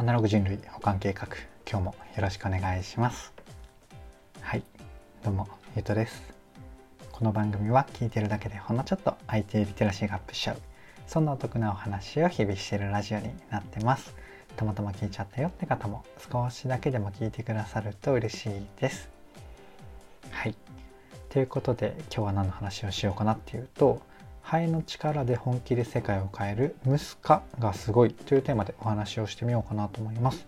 アナログ人類保管計画今日もよろしくお願いします。はいどうもゆうとです。この番組は聞いてるだけでほんのちょっと IT リテラシーがアップしちゃう。そんなお得なお話を日々しているラジオになってます。たまたま聞いちゃったよって方も少しだけでも聞いてくださると嬉しいです。はい。ということで今日は何の話をしようかなっていうとハエの力で本気で世界を変えるムスカがすごいというテーマでお話をしてみようかなと思います。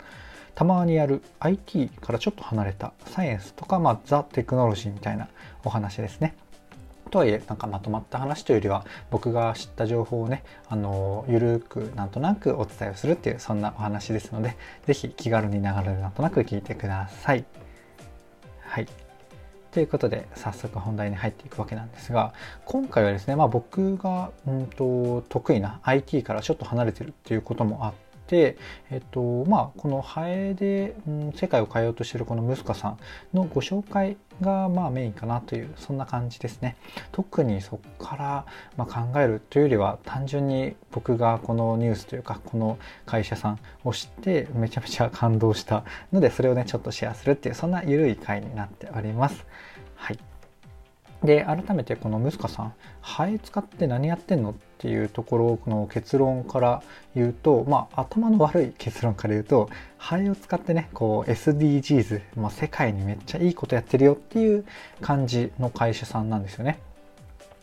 たまにやる IT からちょっと離れたサイエンスとか、まあ、ザ・テクノロジーみたいなお話ですね。とはいえなんかまとまった話というよりは僕が知った情報をねあのゆるくなんとなくお伝えをするっていうそんなお話ですので是非気軽に流れるなんとなく聞いてください。はいということで早速本題に入っていくわけなんですが今回はですね、まあ、僕が、うんと、得意な IT からちょっと離れてるっていうこともあって、えっとまあ、このハエで、うん、世界を変えようとしているこのムスカさんのご紹介がまあメインかなというそんな感じですね。特にそこからまあ考えるというよりは単純に僕がこのニュースというかこの会社さんを知ってめちゃめちゃ感動したのでそれをねちょっとシェアするっていうそんな緩い回になっております。はい。で改めてこのムスカさんハエ使って何やってんのっていうところの結論から言うとまあ頭の悪い結論から言うとハエを使ってねこう SDGs、まあ、世界にめっちゃいいことやってるよっていう感じの会社さんなんですよね。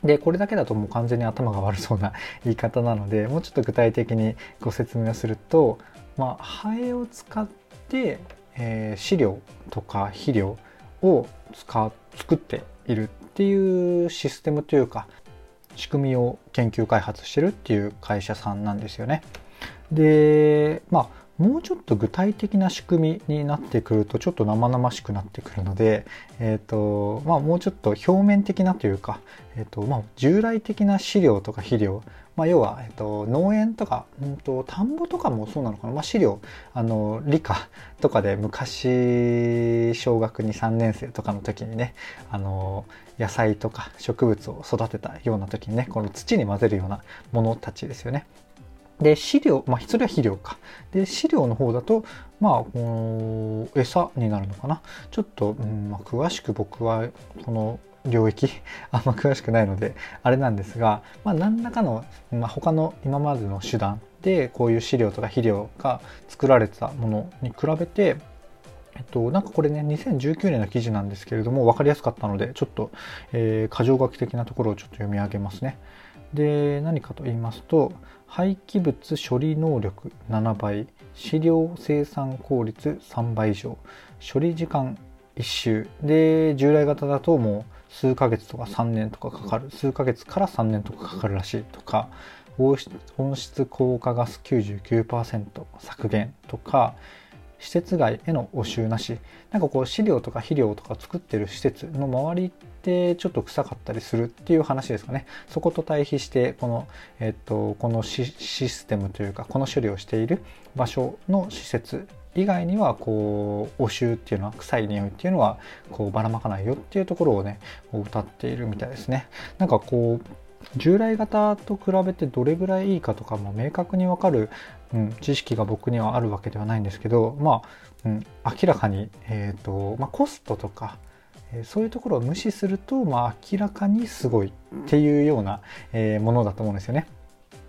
でこれだけだともう完全に頭が悪そうな言い方なのでもうちょっと具体的にご説明をすると、まあ、ハエを使って、えー、飼料とか肥料を使作っているっていうシステムというか仕組みを研究開発してるっていう会社さんなんですよね。でまあもうちょっと具体的な仕組みになってくるとちょっと生々しくなってくるので、えーとまあ、もうちょっと表面的なというか、えーとまあ、従来的な飼料とか肥料、まあ、要は、えーと、農園とか、うんと、田んぼとかもそうなのかな、まあ、飼料あの理科とかで昔小学23年生とかの時にねあの野菜とか植物を育てたような時にねこの土に混ぜるようなものたちですよね。で、飼料、まあ、それは肥料か。で、飼料の方だと、まあ、この餌になるのかな。ちょっと、うんまあ、詳しく僕は、この領域、あんま詳しくないので、あれなんですが、まあ、何らかの、まあ、他の今までの手段で、こういう飼料とか肥料が作られてたものに比べて、えっと、なんかこれね、2019年の記事なんですけれども、分かりやすかったので、ちょっと、えー、箇条書き的なところをちょっと読み上げますね。で、何かと言いますと、廃棄物処理能力7倍飼料生産効率3倍以上処理時間1周。で従来型だともう数ヶ月とか3年とかかかる。数ヶ月から3年とかかかるらしいとか温室効果ガス99%削減とか施設外への汚臭なし。なんかこう飼料とか肥料とか作ってる施設の周りってちょっと臭かったりするっていう話ですかね。そこと対比してこの,、えっと、このシステムというかこの処理をしている場所の施設以外にはこう汚臭っていうのは臭い匂いっていうのはこうばらまかないよっていうところをね歌っているみたいですね。なんかこう従来型と比べてどれぐらいいいかとかも明確にわかる、うん、知識が僕にはあるわけではないんですけどまあ、うん、明らかに、えーとまあ、コストとかえそういうところを無視すると、まあ、明らかにすごいっていうような、えものだと思うんですよね。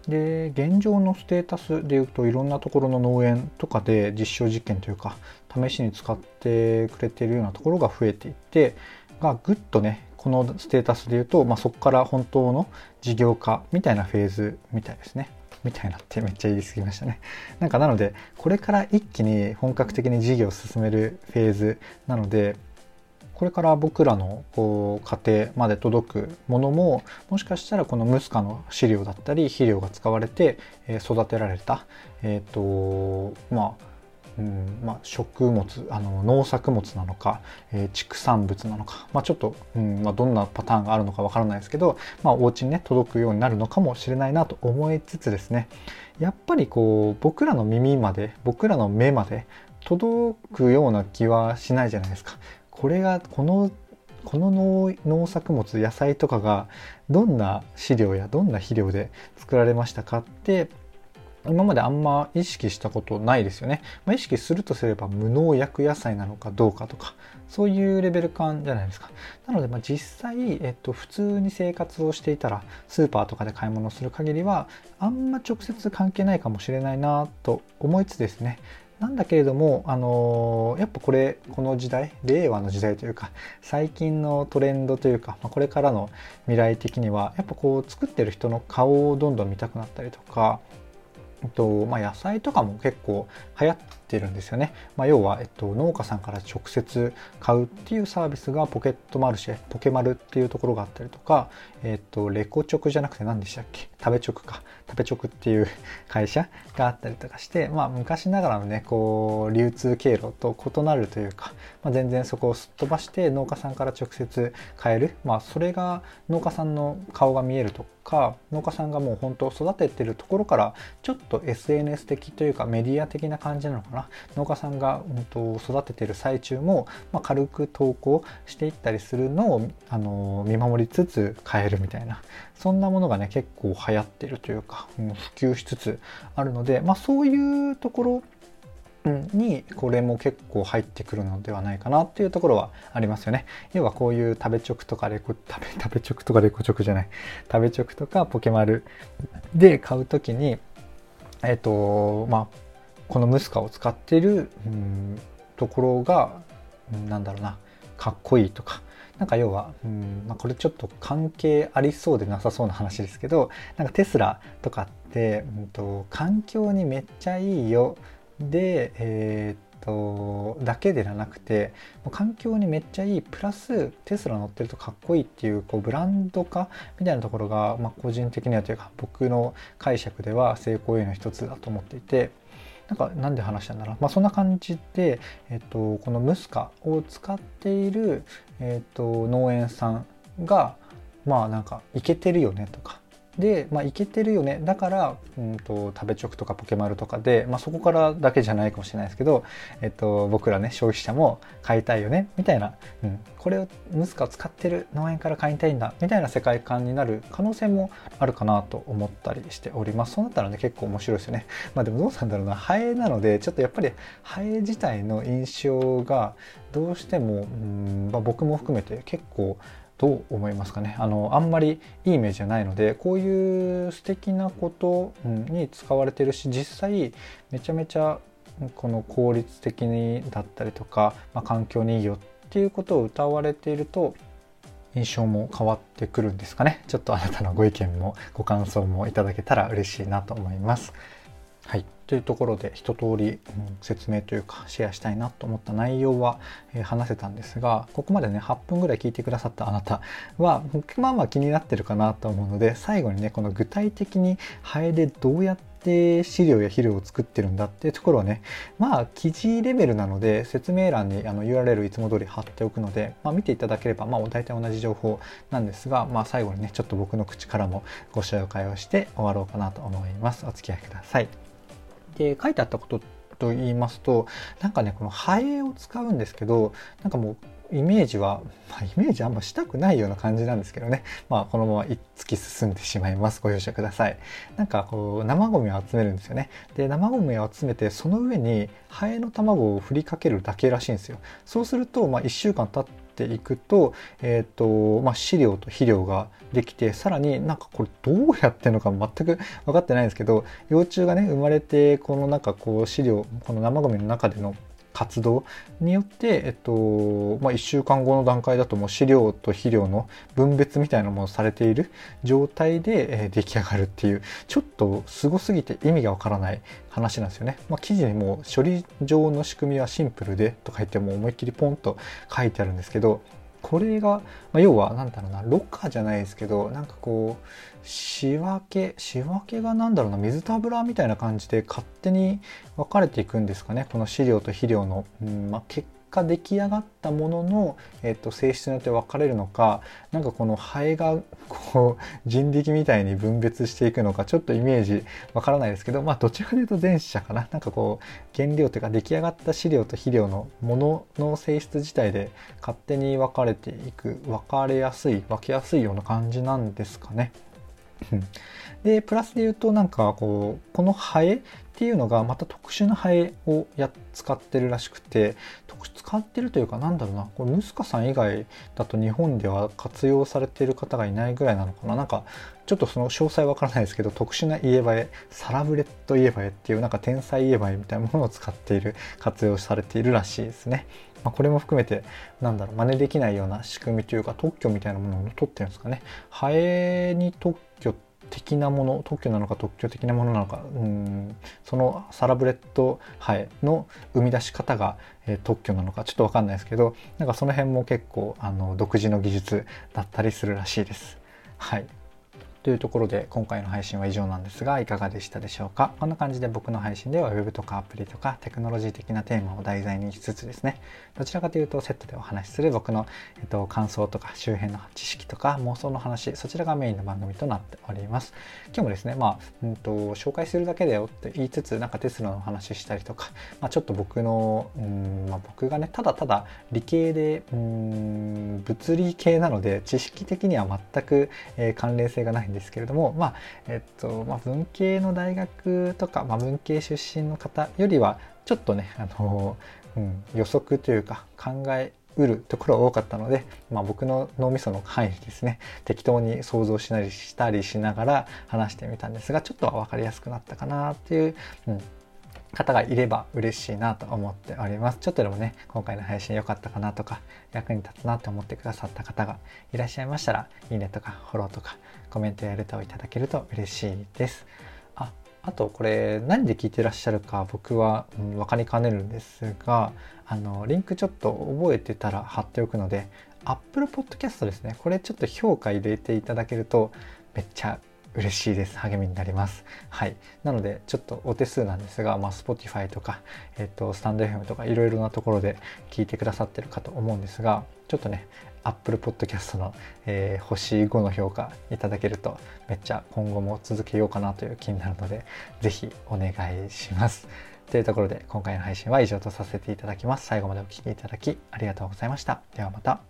で現状のステータスでいうといろんなところの農園とかで実証実験というか試しに使ってくれているようなところが増えていってがぐっとねこのステータスでいうと、まあ、そこから本当の事業化みたいなフェーズみたいですね。みたいなってめっちゃ言い過ぎましたね。なんかなのでこれから一気に本格的に事業を進めるフェーズなのでこれから僕らのこう家庭まで届くものももしかしたらこのムスカの飼料だったり肥料が使われて育てられた、えーとまあうんまあ、食物あの農作物なのか、えー、畜産物なのか、まあ、ちょっと、うんまあ、どんなパターンがあるのかわからないですけど、まあ、お家にね届くようになるのかもしれないなと思いつつですねやっぱりこう僕らの耳まで僕らの目まで届くような気はしないじゃないですか。これがこのこの農農作物野菜とかがどんな飼料やどんな肥料で作られましたかって今まであんま意識したことないですよね。まあ、意識するとすれば無農薬野菜なのかどうかとか、そういうレベル感じゃないですか。なので、まあ、実際、えっと、普通に生活をしていたら、スーパーとかで買い物する限りは、あんま直接関係ないかもしれないなと思いつつですね、なんだけれども、あのー、やっぱこれ、この時代、令和の時代というか、最近のトレンドというか、まあ、これからの未来的には、やっぱこう、作ってる人の顔をどんどん見たくなったりとか、とまあ、野菜とかも結構流行っててるんですよね。まあ、要は、えっと、農家さんから直接買うっていうサービスがポケットマルシェ、ポケマルっていうところがあったりとか、えっと、レコチョクじゃなくて何でしたっけ？食べチョクか。食べチョクっていう 会社があったりとかして、まあ、昔ながらのね、こう、流通経路と異なるというか、まあ、全然そこをすっ飛ばして農家さんから直接買える。まあ、それが農家さんの顔が見えるとか、農家さんがもう本当育ててるところからちょっと SNS 的というかメディア的な感じなのかな農家さんが本当育ててる最中も、まあ、軽く投稿していったりするのをあの見守りつつ買えるみたいなそんなものがね結構流行ってるというか、うん、普及しつつあるので、まあ、そういうところにこれも結構入ってくるのではないかなっていうところはありますよね。要はこういう食べチョクとかレコ、食べ、食べチョクとかレコチョクじゃない。食べチョクとかポケマルで買うときに、えっ、ー、と、まあ、このムスカを使ってる、うん、ところが、なんだろうな、かっこいいとか、なんか要は、うんまあ、これちょっと関係ありそうでなさそうな話ですけど、なんかテスラとかって、うんと、環境にめっちゃいいよで、えー、っとだけではなくて環境にめっちゃいいプラステスラ乗ってるとかっこいいっていうこうブランド化みたいなところが、まあ、個人的にはというか僕の解釈では成功への一つだと思っていて。なんかなんで話したんだろう、まあ、そんな感じで、えっと、このムスカを使っている、えっと、農園さんがまあなんかいけてるよねとか。で、まあ、いけてるよね。だから、うんと、食べチョクとかポケマルとかで、まあ、そこからだけじゃないかもしれないですけど、えっと、僕らね消費者も買いたいよねみたいな、うん、これをムスカを使ってる農園から買いたいんだみたいな世界観になる可能性もあるかなと思ったりしております。そうなったらね結構面白いですよね。まあでもどうなんだろうな。ハエなのでちょっとやっぱりハエ自体の印象がどうしても、うんまあ、僕も含めて結構どう思いますかね？あのあんまりいいイメージじゃないのでこういう素敵なことに使われてるし実際めちゃめちゃこの効率的にだったりとか、まあ、環境にいいよっていうことを歌われていると印象も変わってくるんですかね？ちょっとあなたのご意見もご感想もいただけたら嬉しいなと思います。はい、というところで一通り、うん、説明というかシェアしたいなと思った内容は、え、話せたんですがここまでね8分ぐらい聞いてくださったあなたは まあまあ気になってるかなと思うので最後にねこの具体的にハエでどうやって飼料や肥料を作ってるんだっていうところはねまあ記事レベルなので説明欄にあの URL いつも通り貼っておくので、まあ、見ていただければまあ大体同じ情報なんですが、まあ、最後にねちょっと僕の口からもご紹介をして終わろうかなと思いますお付き合いください。で書いてあったことと言いますとなんかねこのハエを使うんですけどなんかもうイメージは、まあ、イメージあんましたくないような感じなんですけどね。まあ、このまま突き進んでしまいます。ご容赦ください。なんか、こう、生ゴミを集めるんですよね。で、生ゴミを集めて、その上にハエの卵を振りかけるだけらしいんですよ。そうすると、まあ、1週間経っていくと,、えーとまあ、飼料と肥料ができてさらになんかこれどうやってるのか全く分かってないんですけど幼虫がね生まれてこのなんかこう飼料この生ゴミの中での活動によって、えっとまあ、1週間後の段階だともう飼料と肥料の分別みたいなものをされている状態で、えー、出来上がるっていうちょっとすごすぎて意味がわからない話なんですよね。まあ、記事にも処理場の仕組みはシンプルでとか言っても思いっきりポンと書いてあるんですけどこれが、まあ、要は何だろうなロッカーじゃないですけどなんかこう仕分け仕分けが何だろうな水たぶらみたいな感じで勝手に分かれていくんですかねこの飼料と肥料の、うんまあ、結果出来上がったものの、えっと、性質によって分かれるのかなんかこのハエがこう人力みたいに分別していくのかちょっとイメージわからないですけどまあどちらかというと前者かななんかこう原料というか出来上がった飼料と肥料のものの性質自体で勝手に分かれていく分かれやすい分けやすいような感じなんですかね。でプラスで言うとなんかこうこのハエっていうのがまた特殊なハエをや使ってるらしくて使ってるというかなんだろうなこれムスカさん以外だと日本では活用されている方がいないぐらいなのかななんかちょっとその詳細わからないですけど特殊な家映えサラブレッド家映えっていうなんか天才家映えみたいなものを使っている活用されているらしいですね。まあ、これも含めてなんだろう真似できないような仕組みというか特許みたいなものを取ってるんですかね。ハエに特許的なもの特許なのか特許的なものなのかうんそのサラブレッドハエの生み出し方が、えー、特許なのかちょっと分かんないですけどなんかその辺も結構あの独自の技術だったりするらしいです。はいというところで今回の配信は以上なんですがいかがでしたでしょうか？こんな感じで僕の配信では Web とかアプリとかテクノロジー的なテーマを題材にしつつですねどちらかというとセットでお話しする僕の、えっと、感想とか周辺の知識とか妄想の話そちらがメインの番組となっております。今日もですねまあ、うんと、紹介するだけだよって言いつつなんかテスラの話したりとか、まあ、ちょっと僕の、うんまあ、僕がねただただ理系でうん物理系なので知識的には全く、えー、関連性がないんですけれども、まあえっとまあ、文系の大学とか、まあ、文系出身の方よりはちょっとね、あのうん、予測というか考えうるところが多かったので、まあ、僕の脳みその範囲ですね適当に想像しなりしたりしながら話してみたんですがちょっとは分かりやすくなったかなっていう、うん、方がいれば嬉しいなと思っております。ちょっとでもね、今回の配信良かったかなとか、役に立つなと思ってくださった方がいらっしゃいましたら、いいねとかフォローとかコメントやレターをいただけると嬉しいです。あ、あとこれ何で聞いてらっしゃるか僕は、うん、分かりかねるんですが、あの、リンクちょっと覚えてたら貼っておくので、Apple Podcast ですね。これちょっと評価入れていただけるとめっちゃ嬉しいです励みになります。はい。なのでちょっとお手数なんですが、まあ、Spotify とか、えっと、スタンド FM とかいろいろなところで聞いてくださってるかと思うんですがちょっとね Apple Podcast の、えー、星5の評価いただけるとめっちゃ今後も続けようかなという気になるので是非お願いします。というところで今回の配信は以上とさせていただきます。最後までお聴きいただきありがとうございました。ではまた。